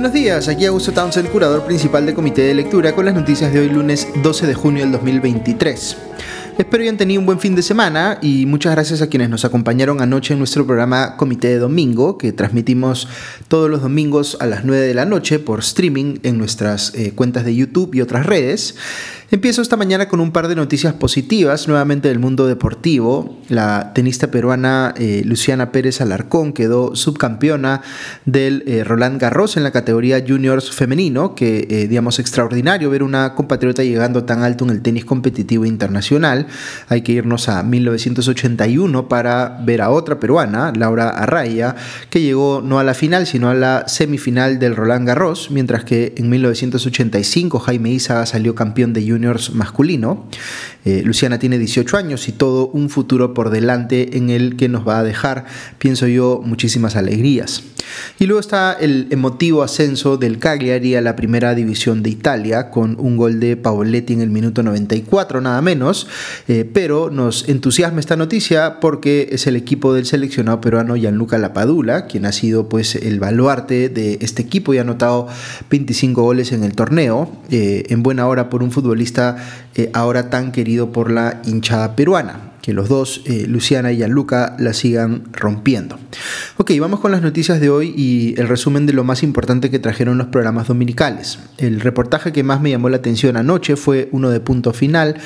Buenos días, aquí Augusto Townsend, curador principal del Comité de Lectura, con las noticias de hoy lunes 12 de junio del 2023. Espero hayan tenido un buen fin de semana y muchas gracias a quienes nos acompañaron anoche en nuestro programa Comité de Domingo, que transmitimos todos los domingos a las 9 de la noche por streaming en nuestras eh, cuentas de YouTube y otras redes. Empiezo esta mañana con un par de noticias positivas, nuevamente del mundo deportivo. La tenista peruana eh, Luciana Pérez Alarcón quedó subcampeona del eh, Roland Garros en la categoría juniors femenino, que eh, digamos extraordinario ver una compatriota llegando tan alto en el tenis competitivo internacional. Hay que irnos a 1981 para ver a otra peruana, Laura Arraya, que llegó no a la final, sino a la semifinal del Roland Garros, mientras que en 1985 Jaime Isaga salió campeón de juniors masculino. Eh, Luciana tiene 18 años y todo un futuro por delante en el que nos va a dejar, pienso yo, muchísimas alegrías. Y luego está el emotivo ascenso del Cagliari a la primera división de Italia con un gol de Paoletti en el minuto 94 nada menos, eh, pero nos entusiasma esta noticia porque es el equipo del seleccionado peruano Gianluca Lapadula, quien ha sido pues el baluarte de este equipo y ha anotado 25 goles en el torneo, eh, en buena hora por un futbolista eh, ahora tan querido por la hinchada peruana que los dos, eh, Luciana y Gianluca, la sigan rompiendo. Ok, vamos con las noticias de hoy y el resumen de lo más importante que trajeron los programas dominicales. El reportaje que más me llamó la atención anoche fue uno de punto final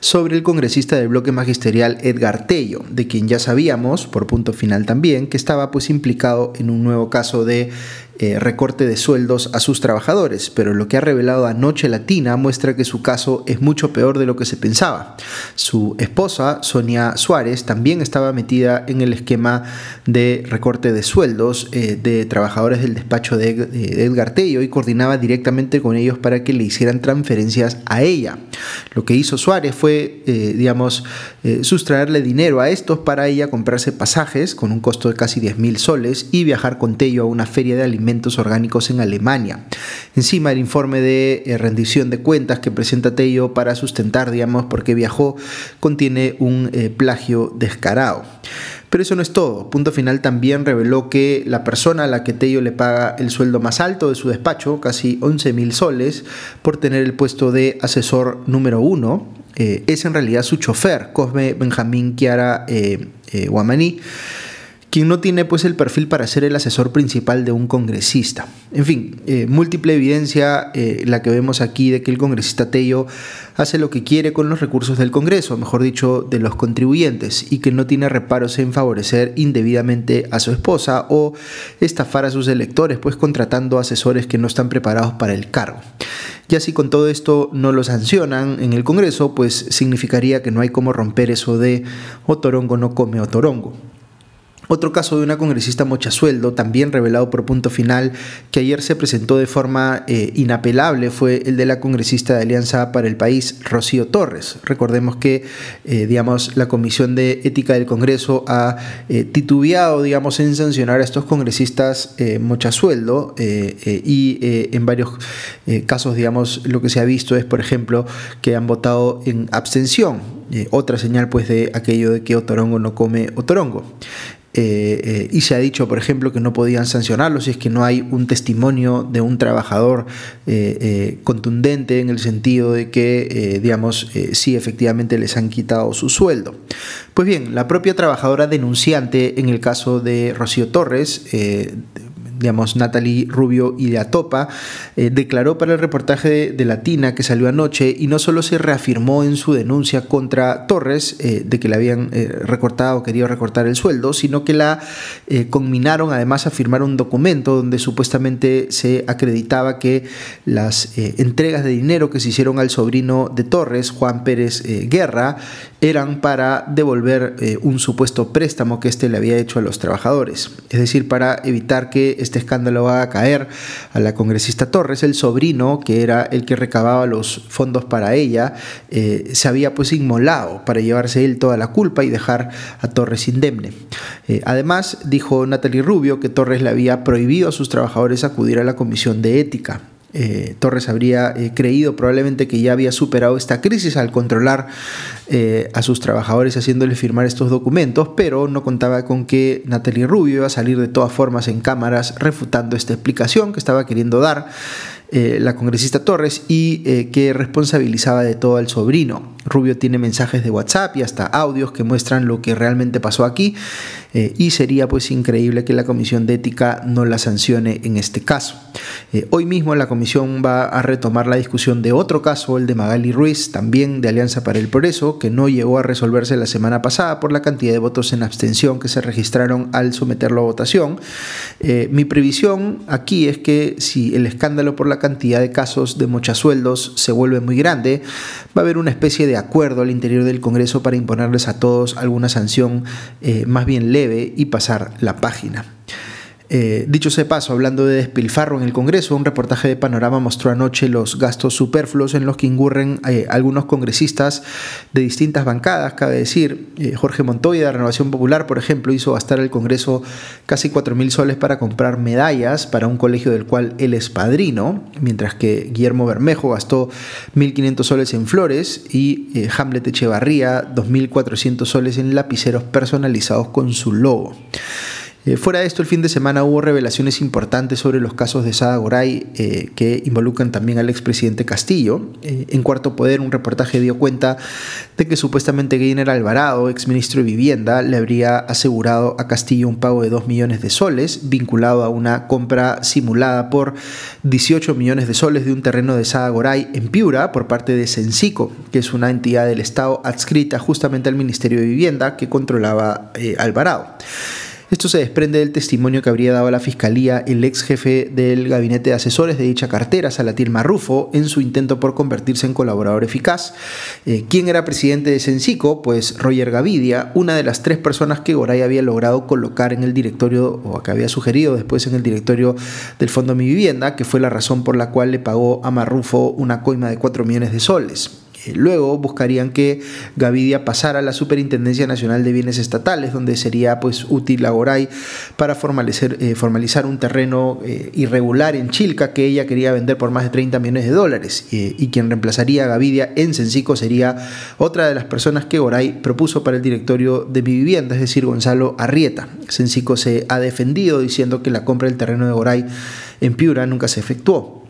sobre el congresista del bloque magisterial Edgar Tello, de quien ya sabíamos, por punto final también, que estaba pues implicado en un nuevo caso de eh, recorte de sueldos a sus trabajadores, pero lo que ha revelado anoche Latina muestra que su caso es mucho peor de lo que se pensaba. Su esposa, Sonia Suárez, también estaba metida en el esquema de recorte de sueldos eh, de trabajadores del despacho de, Edgar Tello y coordinaba directamente con ellos para que le hicieran transferencias a ella. Lo que hizo Suárez fue, eh, digamos, sustraerle dinero a estos para ella comprarse pasajes con un costo de casi 10 mil soles y viajar con Tello a una feria de alimentos orgánicos en Alemania. Encima el informe de eh, rendición de cuentas que presenta Tello para sustentar, digamos, por qué viajó, contiene un eh, plagio descarado. Pero eso no es todo. Punto Final también reveló que la persona a la que Tello le paga el sueldo más alto de su despacho, casi 11 mil soles, por tener el puesto de asesor número uno, eh, es en realidad su chofer, Cosme Benjamín Chiara Guamaní quien no tiene pues el perfil para ser el asesor principal de un congresista. En fin, eh, múltiple evidencia eh, la que vemos aquí de que el congresista Tello hace lo que quiere con los recursos del Congreso, mejor dicho, de los contribuyentes, y que no tiene reparos en favorecer indebidamente a su esposa o estafar a sus electores, pues contratando asesores que no están preparados para el cargo. Y así con todo esto no lo sancionan en el Congreso, pues significaría que no hay cómo romper eso de otorongo no come otorongo. Otro caso de una congresista mochasueldo, también revelado por punto final, que ayer se presentó de forma eh, inapelable, fue el de la congresista de Alianza para el País, Rocío Torres. Recordemos que, eh, digamos, la Comisión de Ética del Congreso ha eh, titubeado, digamos, en sancionar a estos congresistas mochasueldo y en varios casos, digamos, lo que se ha visto es, por ejemplo, que han votado en abstención. otra señal, pues, de aquello de que Otorongo no come Otorongo. Eh, eh, y se ha dicho, por ejemplo, que no podían sancionarlo si es que no hay un testimonio de un trabajador eh, contundente en el sentido de que, digamos, sí efectivamente les han quitado su sueldo. Pues bien, la propia trabajadora denunciante en el caso de Rocío Torres, digamos, Natalie Rubio y de Topa, eh, declaró para el reportaje de, Latina que salió anoche y no solo se reafirmó en su denuncia contra Torres eh, de que le habían eh, recortado o querido recortar el sueldo, sino que la conminaron además a firmar un documento donde supuestamente se acreditaba que las entregas de dinero que se hicieron al sobrino de Torres, Juan Pérez Guerra, eran para devolver un supuesto préstamo que éste le había hecho a los trabajadores, es decir, para evitar que este escándalo va a caer a la congresista Torres, el sobrino, que era el que recababa los fondos para ella, eh, se había pues inmolado para llevarse él toda la culpa y dejar a Torres indemne. Eh, además, dijo Natalie Rubio que Torres le había prohibido a sus trabajadores acudir a la comisión de ética. Eh, Torres habría eh, creído probablemente que ya había superado esta crisis al controlar eh, a sus trabajadores haciéndoles firmar estos documentos, pero no contaba con que Natalie Rubio iba a salir de todas formas en cámaras refutando esta explicación que estaba queriendo dar la congresista Torres y que responsabilizaba de todo al sobrino. Rubio tiene mensajes de WhatsApp y hasta audios que muestran lo que realmente pasó aquí eh, y sería pues increíble que la Comisión de Ética no la sancione en este caso. Eh, hoy mismo la Comisión va a retomar la discusión de otro caso, el de Magali Ruiz, también de Alianza para el Progreso, que no llegó a resolverse la semana pasada por la cantidad de votos en abstención que se registraron al someterlo a votación. Eh, mi previsión aquí es que si el escándalo por la cantidad de casos de mochasueldos se vuelve muy grande, va a haber una especie de acuerdo al interior del Congreso para imponerles a todos alguna sanción más bien leve y pasar la página. Eh, dicho sea paso, hablando de despilfarro en el Congreso, un reportaje de Panorama mostró anoche los gastos superfluos en los que incurren eh, algunos congresistas de distintas bancadas. Cabe decir, eh, Jorge Montoya de Renovación Popular, por ejemplo, hizo gastar al Congreso casi 4.000 soles para comprar medallas para un colegio del cual él es padrino, mientras que Guillermo Bermejo gastó 1.500 soles en flores y Hamlet Echevarría 2.400 soles en lapiceros personalizados con su logo. Eh, fuera de esto, el fin de semana hubo revelaciones importantes sobre los casos de Sada Goray eh, que involucran también al expresidente Castillo. Eh, en Cuarto Poder, un reportaje dio cuenta de que supuestamente Gainer Alvarado, exministro de Vivienda, le habría asegurado a Castillo un pago de 2 millones de soles, vinculado a una compra simulada por 18 millones de soles de un terreno de Sada Goray en Piura por parte de Sensico, que es una entidad del Estado adscrita justamente al Ministerio de Vivienda que controlaba Alvarado. Esto se desprende del testimonio que habría dado a la Fiscalía el ex jefe del gabinete de asesores de dicha cartera, Salatir Marrufo, en su intento por convertirse en colaborador eficaz. Eh, ¿Quién era presidente de Sensico? Pues Roger Gavidia, una de las tres personas que Goray había logrado colocar en el directorio, o que había sugerido después en el directorio del Fondo Mi Vivienda, que fue la razón por la cual le pagó a Marrufo una coima de 4 millones de soles. Eh, luego buscarían que Gavidia pasara a la Superintendencia Nacional de Bienes Estatales, donde sería pues útil a Goray para formalizar, eh, formalizar un terreno eh, irregular en Chilca que ella quería vender por más de 30 millones de dólares. y quien reemplazaría a Gavidia en Sencico sería otra de las personas que Goray propuso para el directorio de mi vivienda, es decir, Gonzalo Arrieta. Sencico se ha defendido diciendo que la compra del terreno de Goray en Piura nunca se efectuó.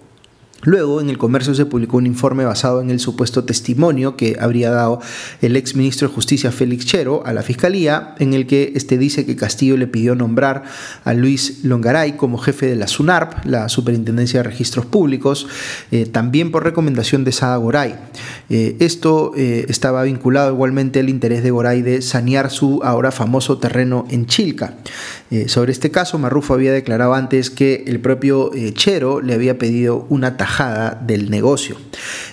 Luego, en el comercio se publicó un informe basado en el supuesto testimonio que habría dado el ex ministro de Justicia Félix Chero a la fiscalía, en el que este dice que Castillo le pidió nombrar a Luis Longaray como jefe de la SUNARP, la Superintendencia de Registros Públicos, eh, también por recomendación de Sada Goray. Eh, esto eh, estaba vinculado igualmente al interés de Goray de sanear su ahora famoso terreno en Chilca. Sobre este caso, Marrufo había declarado antes que el propio Chero le había pedido una tajada del negocio.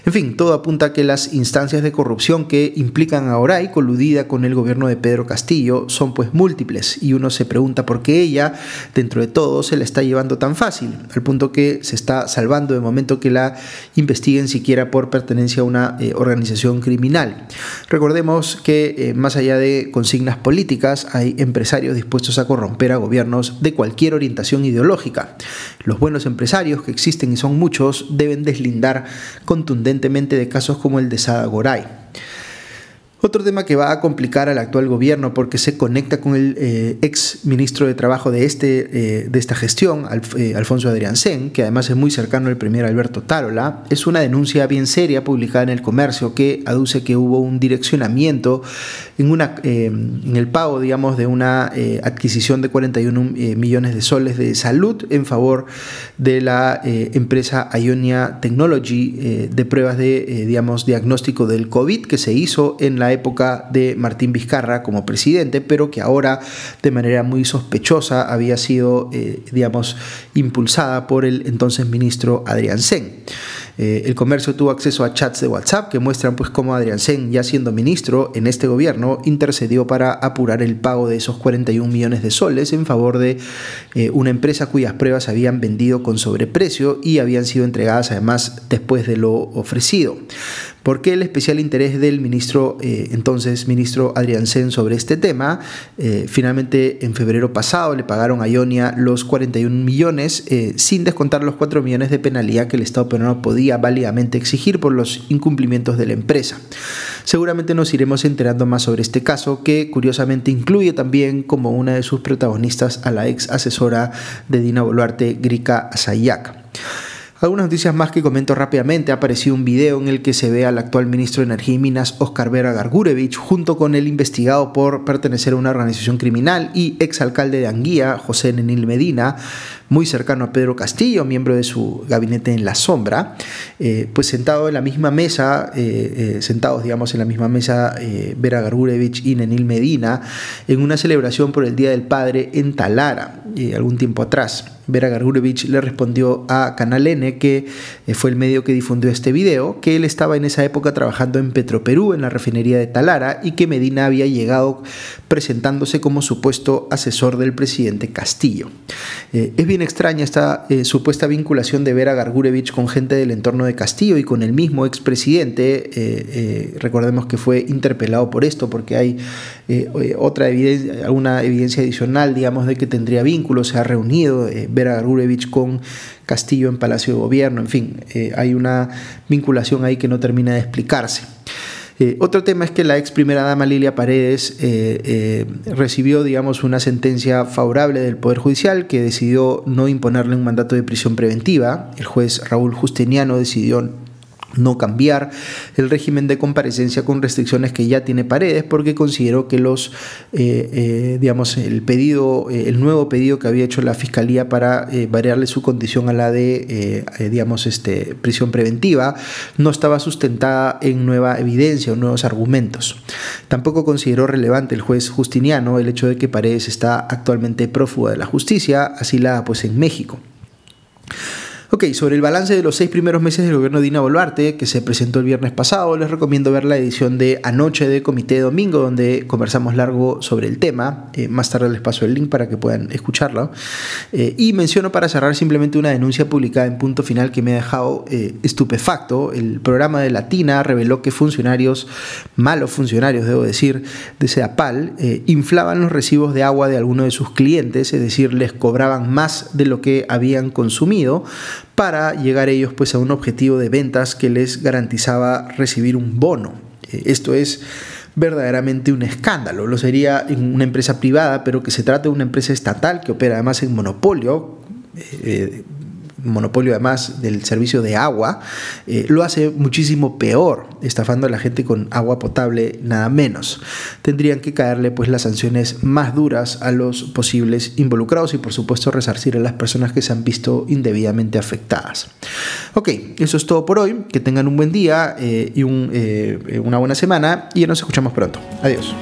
En fin, todo apunta a que las instancias de corrupción que implican a Oray coludida con el gobierno de Pedro Castillo son pues múltiples y uno se pregunta por qué ella, dentro de todo, se la está llevando tan fácil, al punto que se está salvando de momento que la investiguen siquiera por pertenencia a una eh, organización criminal. Recordemos que eh, más allá de consignas políticas, hay empresarios dispuestos a corromper a gobiernos de cualquier orientación ideológica. Los buenos empresarios que existen y son muchos deben deslindar contundentemente de casos como el de Sada Goray. Otro tema que va a complicar al actual gobierno porque se conecta con el eh, ex ministro de Trabajo de, este, eh, de esta gestión, eh, Alfonso Adrián Sen, que además es muy cercano al primer Alberto Tarola, es una denuncia bien seria publicada en el comercio que aduce que hubo un direccionamiento en, una, en el pago, digamos, de una adquisición de 41 millones de soles de salud en favor de la empresa Ionia Technology de pruebas de, digamos, diagnóstico del COVID que se hizo en la época de Martín Vizcarra como presidente, pero que ahora de manera muy sospechosa había sido, eh, digamos, impulsada por el entonces ministro Adrián Sen. Eh, el comercio tuvo acceso a chats de WhatsApp que muestran pues cómo Adrián Sen, ya siendo ministro en este gobierno, intercedió para apurar el pago de esos 41 millones de soles en favor de eh, una empresa cuyas pruebas habían vendido con sobreprecio y habían sido entregadas además después de lo ofrecido. ¿Por qué el especial interés del ministro, eh, entonces ministro Adrián Sen, sobre este tema? Eh, finalmente, en febrero pasado le pagaron a Ionia los 41 millones, eh, sin descontar los 4 millones de penalidad que el Estado peruano podía válidamente exigir por los incumplimientos de la empresa. Seguramente nos iremos enterando más sobre este caso, que curiosamente incluye también como una de sus protagonistas a la ex asesora de Dina Boluarte, Grika Asayak. Algunas noticias más que comento rápidamente. Ha aparecido un video en el que se ve al actual ministro de Energía y Minas, Oscar Vera Gargurevich, junto con el investigado por pertenecer a una organización criminal y exalcalde de Anguía, José Nenil Medina, muy cercano a Pedro Castillo, miembro de su gabinete en la sombra, eh, pues sentado en la misma mesa, eh, eh, sentados digamos en la misma mesa Vera Gargurevich y Nenil Medina, en una celebración por el Día del Padre en Talara, algún tiempo atrás. Vera Gargurevich le respondió a Canal N, que fue el medio que difundió este video, que él estaba en esa época trabajando en Petroperú, en la refinería de Talara, y que Medina había llegado presentándose como supuesto asesor del presidente Castillo. es bien extraña esta eh, supuesta vinculación de Vera Gargurevich con gente del entorno de Castillo y con el mismo expresidente. Eh, eh, recordemos que fue interpelado por esto, porque hay otra evidencia, alguna evidencia adicional, digamos, de que tendría vínculos. Se ha reunido Gargurevich con Castillo en Palacio de Gobierno. En fin, hay una vinculación ahí que no termina de explicarse. Eh, otro tema es que la ex primera dama Lilia Paredes eh, eh, recibió, digamos, una sentencia favorable del Poder Judicial que decidió no imponerle un mandato de prisión preventiva. El juez Raúl Justiniano decidió no cambiar el régimen de comparecencia con restricciones que ya tiene Paredes porque consideró que los eh, eh, digamos el pedido eh, el nuevo pedido que había hecho la fiscalía para variarle su condición a la de digamos este prisión preventiva no estaba sustentada en nueva evidencia o nuevos argumentos. Tampoco consideró relevante el juez Justiniano el hecho de que Paredes está actualmente prófuga de la justicia asilada pues en México Ok, sobre el balance de los seis primeros meses del gobierno de Dina Boluarte, que se presentó el viernes pasado, les recomiendo ver la edición de Anoche de Comité de Domingo, donde conversamos largo sobre el tema. Eh, más tarde les paso el link para que puedan escucharlo. Eh, y menciono para cerrar simplemente una denuncia publicada en punto final que me ha dejado eh, estupefacto. El programa de Latina reveló que funcionarios, malos funcionarios, debo decir, de SEAPAL, inflaban los recibos de agua de algunos de sus clientes, es decir, les cobraban más de lo que habían consumido para llegar ellos pues a un objetivo de ventas que les garantizaba recibir un bono. Eh, esto es verdaderamente un escándalo. Lo sería en una empresa privada, pero que se trata de una empresa estatal que opera además en monopolio. Eh, monopolio además del servicio de agua, eh, lo hace muchísimo peor, estafando a la gente con agua potable nada menos. Tendrían que caerle pues las sanciones más duras a los posibles involucrados y por supuesto resarcir a las personas que se han visto indebidamente afectadas. Ok, eso es todo por hoy, que tengan un buen día eh, y eh, una buena semana y nos escuchamos pronto. Adiós.